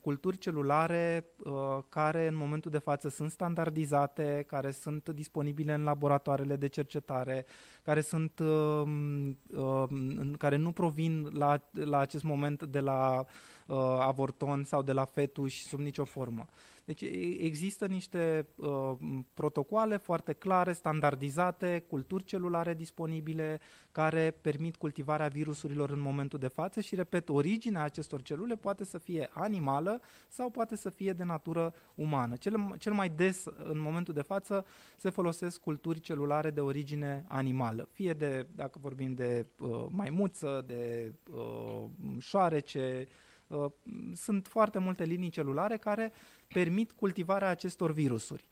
culturi celulare uh, care în momentul de față sunt standardizate, care sunt disponibile în laboratoarele de cercetare, care sunt um, um, care nu provin la, la acest moment de la uh, avorton sau de la fetuși sub nicio formă. Deci există niște uh, protocoale foarte clare, standardizate, culturi celulare disponibile care permit cultivarea virusurilor în momentul de față și, repet, originea acestor celule poate să fie animală sau poate să fie de natură umană. Cel, cel mai des, în momentul de față, se folosesc culturi celulare de origine animală, fie de, dacă vorbim de uh, maimuță, de uh, șoarece, uh, sunt foarte multe linii celulare care permit cultivarea acestor virusuri.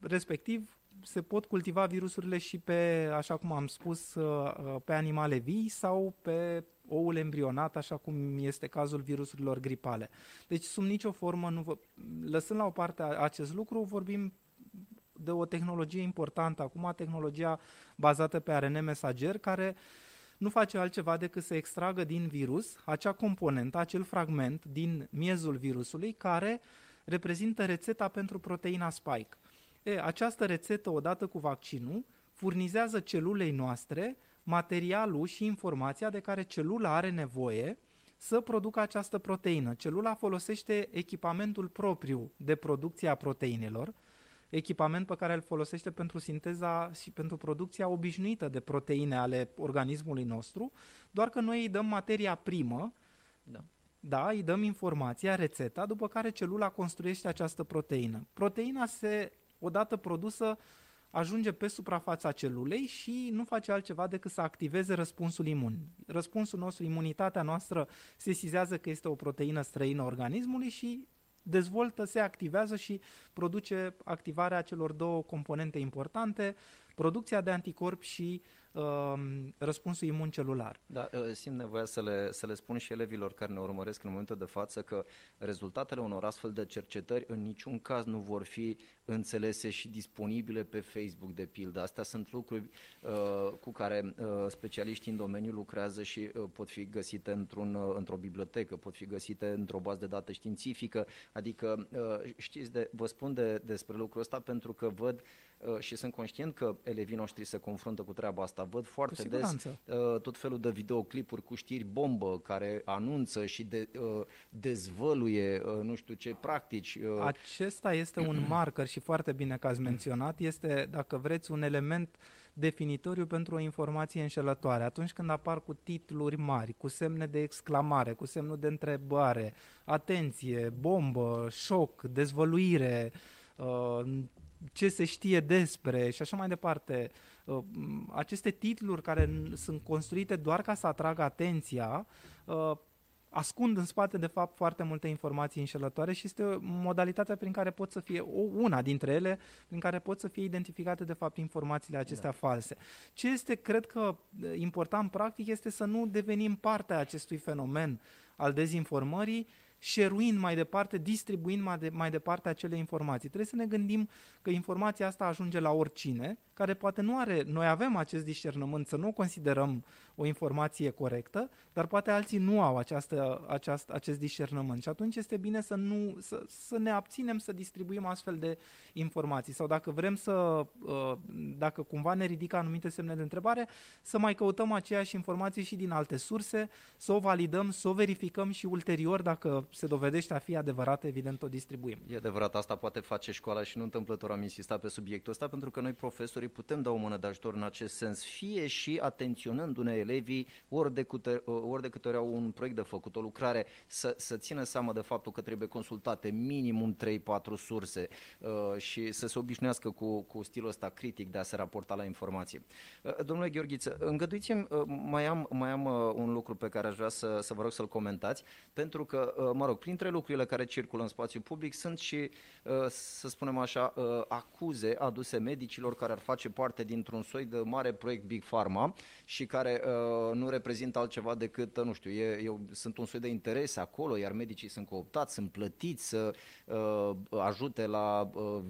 Respectiv, se pot cultiva virusurile și pe, așa cum am spus, uh, uh, pe animale vii sau pe oul embrionat, așa cum este cazul virusurilor gripale. Deci, sub nicio formă, nu vă... lăsând la o parte acest lucru, vorbim de o tehnologie importantă acum, tehnologia bazată pe ARN mesager, care nu face altceva decât să extragă din virus acea componentă, acel fragment din miezul virusului care reprezintă rețeta pentru proteina spike. E, această rețetă, odată cu vaccinul, furnizează celulei noastre materialul și informația de care celula are nevoie să producă această proteină. Celula folosește echipamentul propriu de producție a proteinelor, echipament pe care îl folosește pentru sinteza și pentru producția obișnuită de proteine ale organismului nostru, doar că noi îi dăm materia primă, da. Da, îi dăm informația, rețeta, după care celula construiește această proteină. Proteina se, odată produsă, ajunge pe suprafața celulei și nu face altceva decât să activeze răspunsul imun. Răspunsul nostru, imunitatea noastră se sizează că este o proteină străină organismului și dezvoltă, se activează și produce activarea celor două componente importante, producția de anticorpi și Um, răspunsul imun celular. Da, uh, simt nevoia să le, să le spun și elevilor care ne urmăresc în momentul de față că rezultatele unor astfel de cercetări în niciun caz nu vor fi înțelese și disponibile pe Facebook, de pildă. Astea sunt lucruri uh, cu care uh, specialiștii în domeniu lucrează și uh, pot fi găsite într-un, uh, într-o bibliotecă, pot fi găsite într-o bază de date științifică. Adică, uh, știți, de, vă spun de, despre lucrul ăsta pentru că văd uh, și sunt conștient că elevii noștri se confruntă cu treaba asta văd foarte des uh, tot felul de videoclipuri cu știri bombă care anunță și de, uh, dezvăluie uh, nu știu ce practici. Acesta este un <clears throat> marker și foarte bine că ați menționat, este, dacă vreți, un element definitoriu pentru o informație înșelătoare. Atunci când apar cu titluri mari, cu semne de exclamare, cu semnul de întrebare, atenție, bombă, șoc, dezvăluire, ce se știe despre și așa mai departe, Uh, aceste titluri care sunt construite doar ca să atragă atenția, uh, ascund în spate, de fapt, foarte multe informații înșelătoare și este modalitatea prin care pot să fie, o, una dintre ele, prin care pot să fie identificate, de fapt, informațiile acestea da. false. Ce este, cred că, important, practic, este să nu devenim partea acestui fenomen al dezinformării, șeruind mai departe, distribuind mai, de, mai departe acele informații. Trebuie să ne gândim că informația asta ajunge la oricine, care poate nu are, noi avem acest discernământ să nu o considerăm o informație corectă, dar poate alții nu au această, aceast, acest discernământ și atunci este bine să, nu, să, să ne abținem să distribuim astfel de informații sau dacă vrem să, uh, dacă cumva ne ridică anumite semne de întrebare, să mai căutăm aceeași informație și din alte surse, să o validăm, să o verificăm și ulterior, dacă se dovedește a fi adevărată, evident o distribuim. E adevărat, asta poate face școala și nu întâmplător am insistat pe subiectul ăsta, pentru că noi profesorii putem da o mână de ajutor în acest sens, fie și atenționându-ne elevii ori de, câte, ori de câte ori au un proiect de făcut, o lucrare, să, să țină seama de faptul că trebuie consultate minimum 3-4 surse uh, și să se obișnuiască cu, cu stilul ăsta critic de a se raporta la informație. Uh, domnule Gheorghiță, îngăduiți-mi, uh, mai am, mai am uh, un lucru pe care aș vrea să, să vă rog să-l comentați, pentru că, uh, mă rog, printre lucrurile care circulă în spațiu public sunt și, uh, să spunem așa, uh, acuze aduse medicilor care ar face parte dintr-un soi de mare proiect Big Pharma și care uh, nu reprezintă altceva decât, uh, nu știu, e, eu, sunt un soi de interese acolo, iar medicii sunt cooptați, sunt plătiți să uh, ajute la, uh,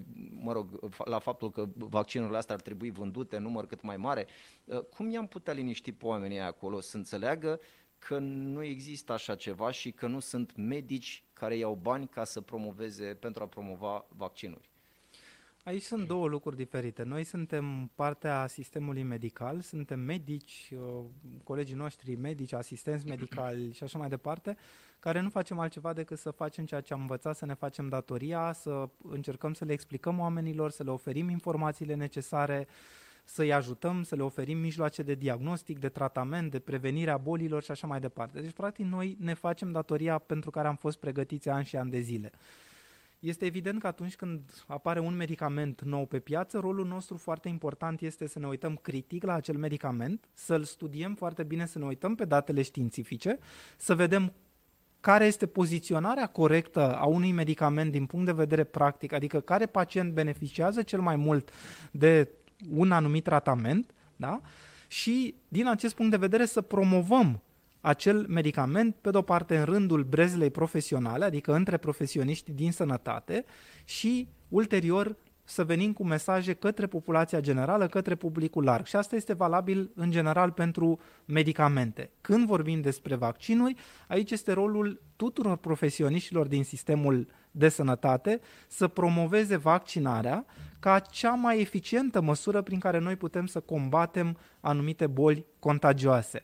mă rog, la faptul că vaccinurile astea ar trebui vândute în număr cât mai mare. Uh, cum i-am putea liniști pe oamenii acolo să înțeleagă că nu există așa ceva și că nu sunt medici care iau bani ca să promoveze, pentru a promova vaccinuri? Aici sunt două lucruri diferite. Noi suntem partea sistemului medical, suntem medici, uh, colegii noștri medici, asistenți medicali și așa mai departe, care nu facem altceva decât să facem ceea ce am învățat, să ne facem datoria, să încercăm să le explicăm oamenilor, să le oferim informațiile necesare, să-i ajutăm, să le oferim mijloace de diagnostic, de tratament, de prevenire a bolilor și așa mai departe. Deci, practic, noi ne facem datoria pentru care am fost pregătiți ani și ani de zile. Este evident că atunci când apare un medicament nou pe piață, rolul nostru foarte important este să ne uităm critic la acel medicament, să-l studiem foarte bine, să ne uităm pe datele științifice, să vedem care este poziționarea corectă a unui medicament din punct de vedere practic, adică care pacient beneficiază cel mai mult de un anumit tratament, da? și din acest punct de vedere să promovăm acel medicament, pe de-o parte în rândul brezlei profesionale, adică între profesioniști din sănătate și ulterior să venim cu mesaje către populația generală, către publicul larg. Și asta este valabil în general pentru medicamente. Când vorbim despre vaccinuri, aici este rolul tuturor profesioniștilor din sistemul de sănătate să promoveze vaccinarea ca cea mai eficientă măsură prin care noi putem să combatem anumite boli contagioase.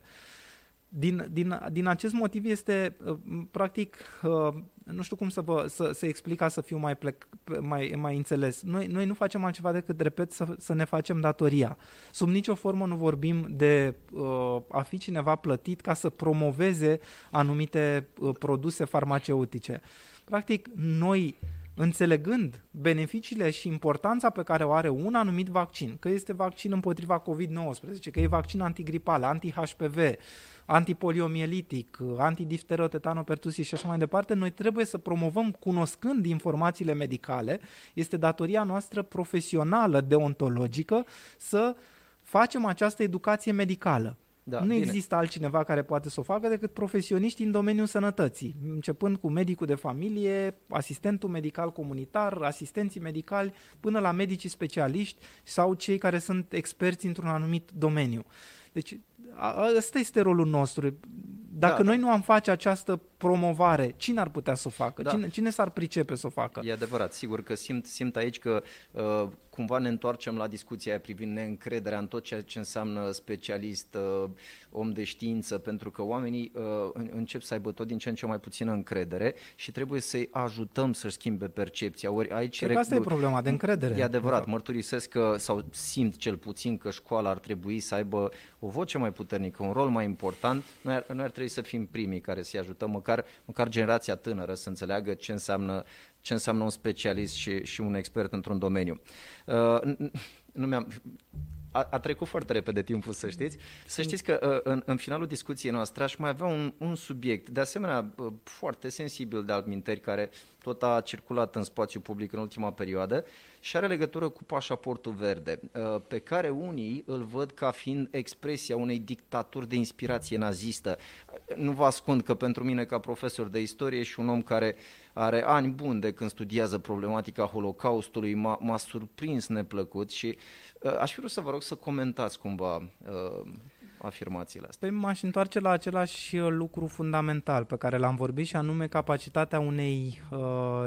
Din, din, din acest motiv este, uh, practic, uh, nu știu cum să, vă, să, să explic ca să fiu mai, plec, mai, mai înțeles. Noi, noi nu facem altceva decât, repet, să, să ne facem datoria. Sub nicio formă nu vorbim de uh, a fi cineva plătit ca să promoveze anumite uh, produse farmaceutice. Practic, noi înțelegând beneficiile și importanța pe care o are un anumit vaccin, că este vaccin împotriva COVID-19, că e vaccin antigripal, anti-HPV, antipoliomielitic, antidifteră, tetanopertusis și așa mai departe, noi trebuie să promovăm, cunoscând informațiile medicale, este datoria noastră profesională, deontologică, să facem această educație medicală. Da, nu bine. există altcineva care poate să o facă decât profesioniști în domeniul sănătății, începând cu medicul de familie, asistentul medical comunitar, asistenții medicali, până la medicii specialiști sau cei care sunt experți într-un anumit domeniu. Deci ăsta este rolul nostru. Dacă da, noi nu am face această promovare, cine ar putea să o facă? Da. Cine, cine s-ar pricepe să o facă? E adevărat, sigur că simt, simt aici că uh, cumva ne întoarcem la discuția aia privind neîncrederea în tot ceea ce înseamnă specialist, uh, om de știință, pentru că oamenii uh, încep să aibă tot din ce în ce mai puțină încredere și trebuie să-i ajutăm să-și schimbe percepția. Ori aici Cred că asta e problema, de încredere. E adevărat, mărturisesc că, sau simt cel puțin că școala ar trebui să aibă o voce mai puternică, un rol mai important. Noi ar, noi ar trebui să fim primii care să-i ajutăm, măcar, măcar generația tânără să înțeleagă ce înseamnă ce înseamnă un specialist și, și un expert într-un domeniu. Uh, nu mi-am, a, a trecut foarte repede timpul, să știți. Să știți că uh, în, în finalul discuției noastre aș mai avea un, un subiect, de asemenea uh, foarte sensibil de altminteri, care tot a circulat în spațiu public în ultima perioadă și are legătură cu pașaportul verde, uh, pe care unii îl văd ca fiind expresia unei dictaturi de inspirație nazistă. Nu vă ascund că pentru mine, ca profesor de istorie și un om care are ani buni de când studiază problematica Holocaustului, m-a, m-a surprins neplăcut și uh, aș vrea să vă rog să comentați cumva uh, afirmațiile astea. Păi m-aș întoarce la același uh, lucru fundamental pe care l-am vorbit și anume capacitatea unei uh,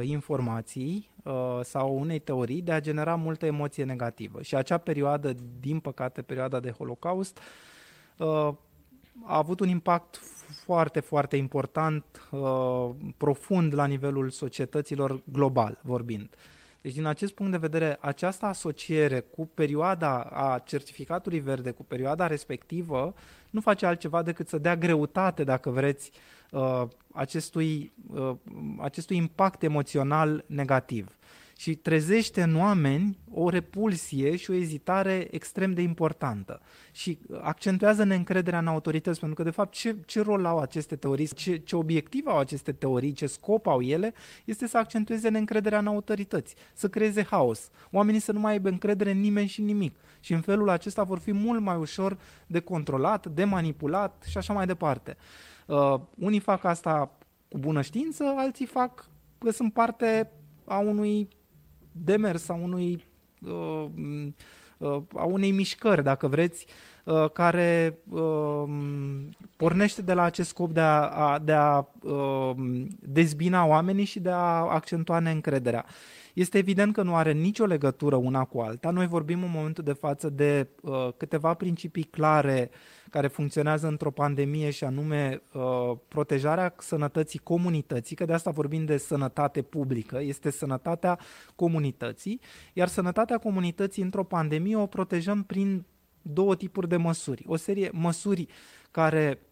informații uh, sau unei teorii de a genera multă emoție negativă. Și acea perioadă, din păcate, perioada de Holocaust, uh, a avut un impact foarte, foarte important, uh, profund la nivelul societăților global vorbind. Deci, din acest punct de vedere, această asociere cu perioada a certificatului verde, cu perioada respectivă, nu face altceva decât să dea greutate, dacă vreți, uh, acestui, uh, acestui impact emoțional negativ și trezește în oameni o repulsie și o ezitare extrem de importantă. Și accentuează neîncrederea în autorități, pentru că, de fapt, ce, ce rol au aceste teorii, ce, ce obiectiv au aceste teorii, ce scop au ele, este să accentueze neîncrederea în autorități, să creeze haos, oamenii să nu mai aibă încredere în nimeni și nimic. Și în felul acesta vor fi mult mai ușor de controlat, de manipulat și așa mai departe. Uh, unii fac asta cu bună știință, alții fac că sunt parte a unui demers, a unui uh, uh, a unei mișcări, dacă vreți, uh, care uh, pornește de la acest scop de a, a, de a uh, dezbina oamenii și de a accentua neîncrederea. Este evident că nu are nicio legătură una cu alta. Noi vorbim în momentul de față de uh, câteva principii clare care funcționează într-o pandemie și anume uh, protejarea sănătății comunității, că de asta vorbim de sănătate publică, este sănătatea comunității, iar sănătatea comunității într-o pandemie o protejăm prin două tipuri de măsuri. O serie măsuri care Uh,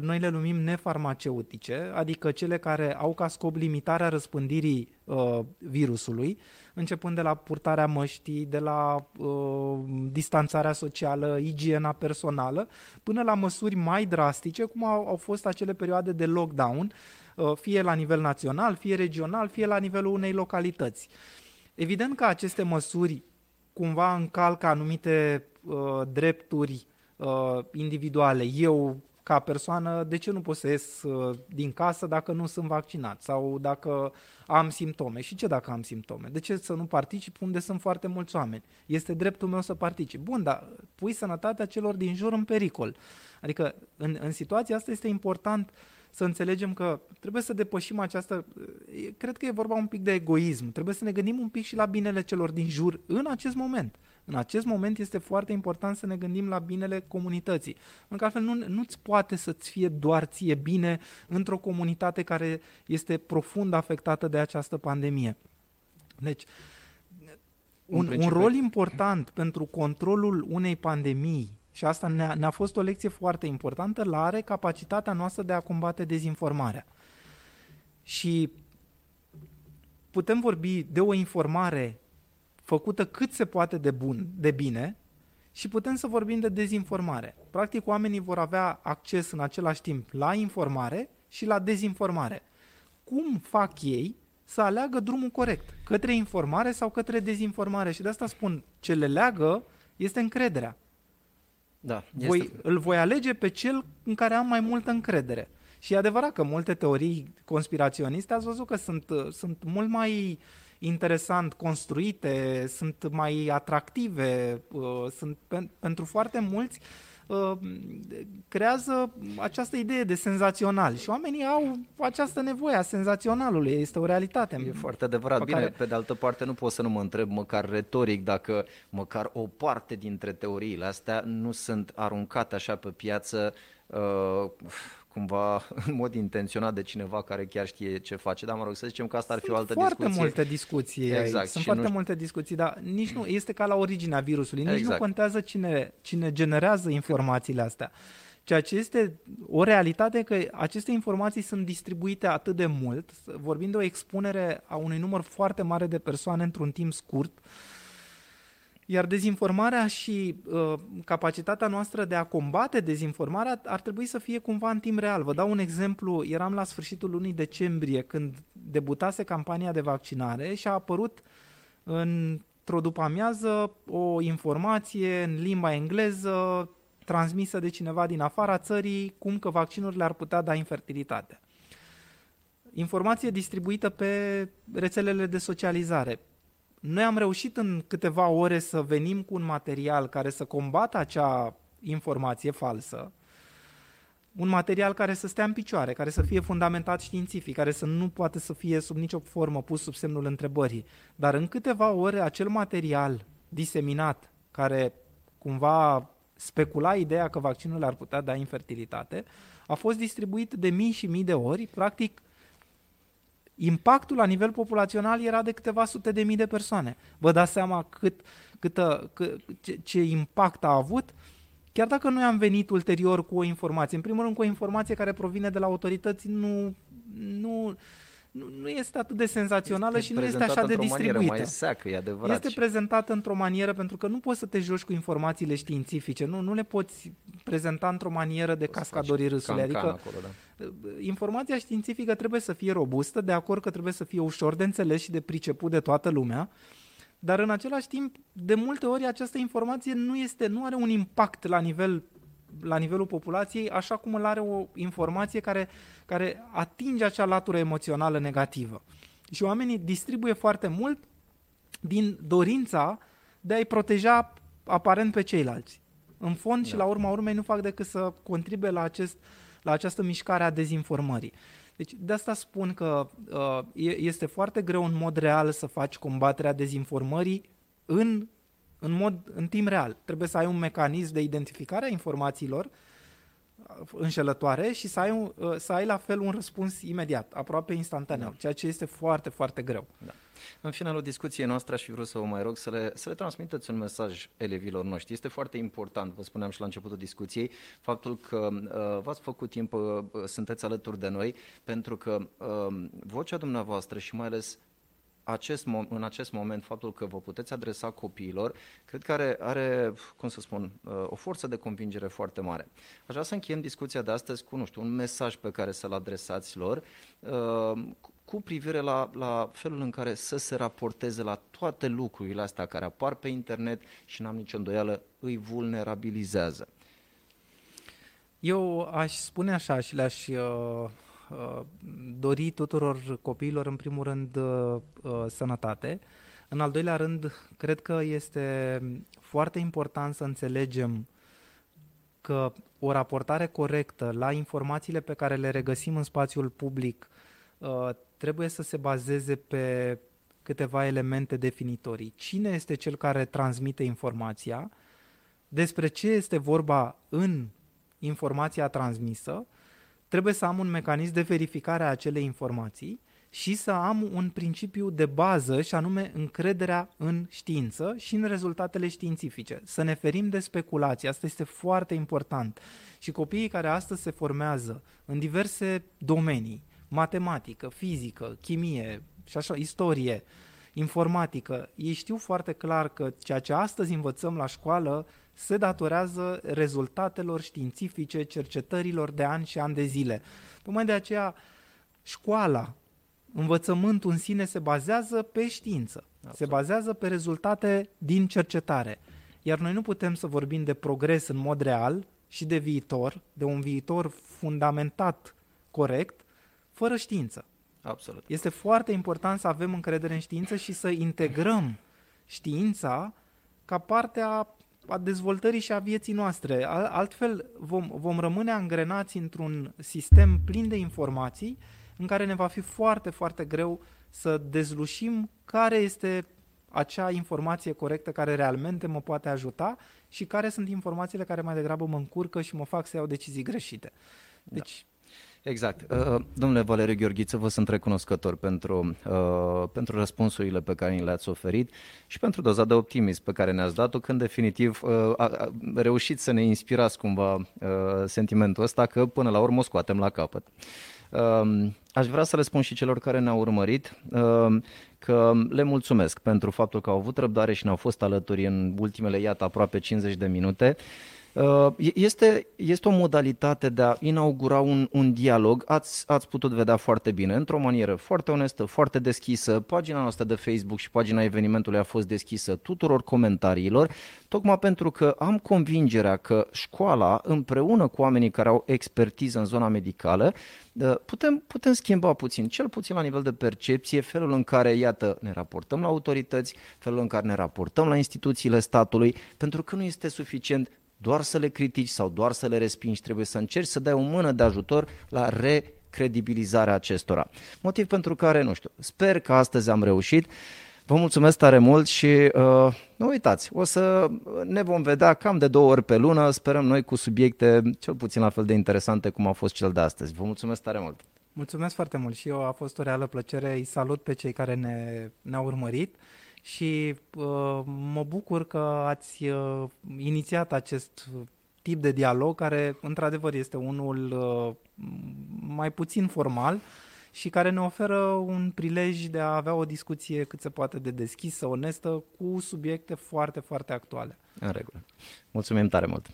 noi le numim nefarmaceutice, adică cele care au ca scop limitarea răspândirii uh, virusului, începând de la purtarea măștii, de la uh, distanțarea socială, igiena personală, până la măsuri mai drastice, cum au, au fost acele perioade de lockdown, uh, fie la nivel național, fie regional, fie la nivelul unei localități. Evident că aceste măsuri cumva încalcă anumite uh, drepturi uh, individuale. Eu ca persoană, de ce nu pot să ies uh, din casă dacă nu sunt vaccinat sau dacă am simptome. Și ce dacă am simptome? De ce să nu particip unde sunt foarte mulți oameni? Este dreptul meu să particip. Bun, dar pui sănătatea celor din jur în pericol. Adică în, în situația asta este important să înțelegem că trebuie să depășim această... Cred că e vorba un pic de egoism. Trebuie să ne gândim un pic și la binele celor din jur în acest moment. În acest moment este foarte important să ne gândim la binele comunității. Pentru că altfel nu, nu-ți poate să-ți fie doar ție bine într-o comunitate care este profund afectată de această pandemie. Deci, un, un rol important pentru controlul unei pandemii, și asta ne-a, ne-a fost o lecție foarte importantă, la are capacitatea noastră de a combate dezinformarea. Și putem vorbi de o informare făcută cât se poate de bun, de bine, și putem să vorbim de dezinformare. Practic, oamenii vor avea acces în același timp la informare și la dezinformare. Cum fac ei să aleagă drumul corect? Către informare sau către dezinformare? Și de asta spun, ce le leagă este încrederea. Da, este... Voi, îl voi alege pe cel în care am mai multă încredere. Și e adevărat că multe teorii conspiraționiste ați văzut că sunt, sunt mult mai uh, interesant construite, sunt mai atractive, uh, sunt pentru foarte mulți uh, creează această idee de senzațional și oamenii au această nevoie a senzaționalului, este o realitate. E foarte adevărat. Pe Bine, care... pe de altă parte nu pot să nu mă întreb măcar retoric dacă măcar o parte dintre teoriile astea nu sunt aruncate așa pe piață uh, cumva <laughs> în mod intenționat de cineva care chiar știe ce face, dar mă rog, să zicem că asta ar fi o altă foarte discuție. multe discuții exact. aici. Sunt foarte nu... multe discuții, dar nici nu, este ca la originea virusului, nici exact. nu contează cine, cine generează informațiile astea. Ceea ce este o realitate că aceste informații sunt distribuite atât de mult, vorbim de o expunere a unui număr foarte mare de persoane într-un timp scurt, uh, iar dezinformarea și uh, capacitatea noastră de a combate dezinformarea ar trebui să fie cumva în timp real. Vă dau un exemplu. Eram la sfârșitul lunii decembrie când debutase campania de vaccinare și a apărut într-o după-amiază o informație în limba engleză transmisă de cineva din afara țării cum că vaccinurile ar putea da infertilitate. Informație distribuită pe rețelele de socializare noi am reușit în câteva ore să venim cu un material care să combată acea informație falsă, un material care să stea în picioare, care să fie fundamentat științific, care să nu poate să fie sub nicio formă pus sub semnul întrebării. Dar în câteva ore acel material diseminat, care cumva specula ideea că vaccinul ar putea da infertilitate, a fost distribuit de mii și mii de ori, practic impactul la nivel populațional era de câteva sute de mii de persoane. Vă dați seama cât, câtă, cât, ce, ce impact a avut? Chiar dacă noi am venit ulterior cu o informație, în primul rând cu o informație care provine de la autorități, nu, nu, nu, nu este atât de senzațională este și nu este așa de distribuită. Mai seacă, e adevărat. Este prezentată într-o manieră pentru că nu poți să te joci cu informațiile științifice, nu, nu le poți prezenta într-o manieră de cascadorii râsului. Adică acolo, da. informația științifică trebuie să fie robustă, de acord că trebuie să fie ușor de înțeles și de priceput de toată lumea, dar în același timp, de multe ori această informație nu este, nu are un impact la nivel la nivelul populației, așa cum îl are o informație care, care atinge acea latură emoțională negativă. Și oamenii distribuie foarte mult din dorința de a-i proteja aparent pe ceilalți. În fond da. și la urma urmei nu fac decât să contribuie la, acest, la această mișcare a dezinformării. Deci de asta spun că uh, este foarte greu în mod real să faci combaterea dezinformării în în mod în timp real. Trebuie să ai un mecanism de identificare a informațiilor uh, înșelătoare și să ai, un, uh, să ai la fel un răspuns imediat, aproape instantaneu, da. ceea ce este foarte, foarte greu. Da. În finalul discuției noastre aș fi vrut să vă mai rog să le, să le transmiteți un mesaj elevilor noștri. Este foarte important, vă spuneam și la începutul discuției, faptul că uh, v-ați făcut timp, uh, sunteți alături de noi, pentru că uh, vocea dumneavoastră și mai ales acest, în acest moment faptul că vă puteți adresa copiilor, cred că are, are, cum să spun, uh, o forță de convingere foarte mare. Aș vrea să încheiem discuția de astăzi cu, nu știu, un mesaj pe care să-l adresați lor, uh, cu privire la, la felul în care să se raporteze la toate lucrurile astea care apar pe internet și n-am nicio îndoială, îi vulnerabilizează. Eu aș spune așa și le-aș uh, uh, dori tuturor copiilor, în primul rând, uh, uh, sănătate. În al doilea rând, cred că este foarte important să înțelegem că o raportare corectă la informațiile pe care le regăsim în spațiul public uh, trebuie să se bazeze pe câteva elemente definitorii. Cine este cel care transmite informația? Despre ce este vorba în informația transmisă? Trebuie să am un mecanism de verificare a acelei informații și să am un principiu de bază și anume încrederea în știință și în rezultatele științifice. Să ne ferim de speculații, asta este foarte important. Și copiii care astăzi se formează în diverse domenii, matematică, fizică, chimie și așa, istorie, informatică, ei știu foarte clar că ceea ce astăzi învățăm la școală se datorează rezultatelor științifice, cercetărilor de ani și ani de zile. Tocmai de aceea școala, învățământul în sine se bazează pe știință, Absolut. se bazează pe rezultate din cercetare. Iar noi nu putem să vorbim de progres în mod real și de viitor, de un viitor fundamentat corect, fără știință. Absolut. Este foarte important să avem încredere în știință și să integrăm știința ca parte a, a dezvoltării și a vieții noastre. Altfel vom, vom rămâne angrenați într-un sistem plin de informații în care ne va fi foarte, foarte greu să dezlușim care este acea informație corectă care realmente mă poate ajuta și care sunt informațiile care mai degrabă mă încurcă și mă fac să iau decizii greșite. Da. Deci, da. Exact. Uh, domnule Valeriu Gheorghiță, vă sunt recunoscător pentru, uh, pentru răspunsurile pe care ni le-ați oferit și pentru doza de optimism pe care ne-ați dat-o, când definitiv uh, a, a reușit să ne inspirați cumva uh, sentimentul ăsta că până la urmă o scoatem la capăt. Um, aș vrea să le spun și celor care ne-au urmărit um, că le mulțumesc pentru faptul că au avut răbdare și ne-au fost alături în ultimele, iată, aproape 50 de minute. Uh, este, este o modalitate de a inaugura un, un dialog, ați, ați putut vedea foarte bine, într-o manieră foarte onestă, foarte deschisă. Pagina noastră de Facebook și pagina evenimentului a fost deschisă tuturor comentariilor, tocmai pentru că am convingerea că școala, împreună cu oamenii care au expertiză în zona medicală, uh, putem, putem schimba puțin, cel puțin la nivel de percepție, felul în care, iată, ne raportăm la autorități, felul în care ne raportăm la instituțiile statului, pentru că nu este suficient doar să le critici sau doar să le respingi, trebuie să încerci să dai o mână de ajutor la recredibilizarea acestora. Motiv pentru care, nu știu, sper că astăzi am reușit. Vă mulțumesc tare mult și uh, nu uitați, o să ne vom vedea cam de două ori pe lună, sperăm noi cu subiecte cel puțin la fel de interesante cum a fost cel de astăzi. Vă mulțumesc tare mult! Mulțumesc foarte mult și eu a fost o reală plăcere, îi salut pe cei care ne, ne-au urmărit și uh, mă bucur că ați uh, inițiat acest tip de dialog care într-adevăr este unul uh, mai puțin formal și care ne oferă un prilej de a avea o discuție cât se poate de deschisă, onestă, cu subiecte foarte, foarte actuale. În regulă. Mulțumim tare mult!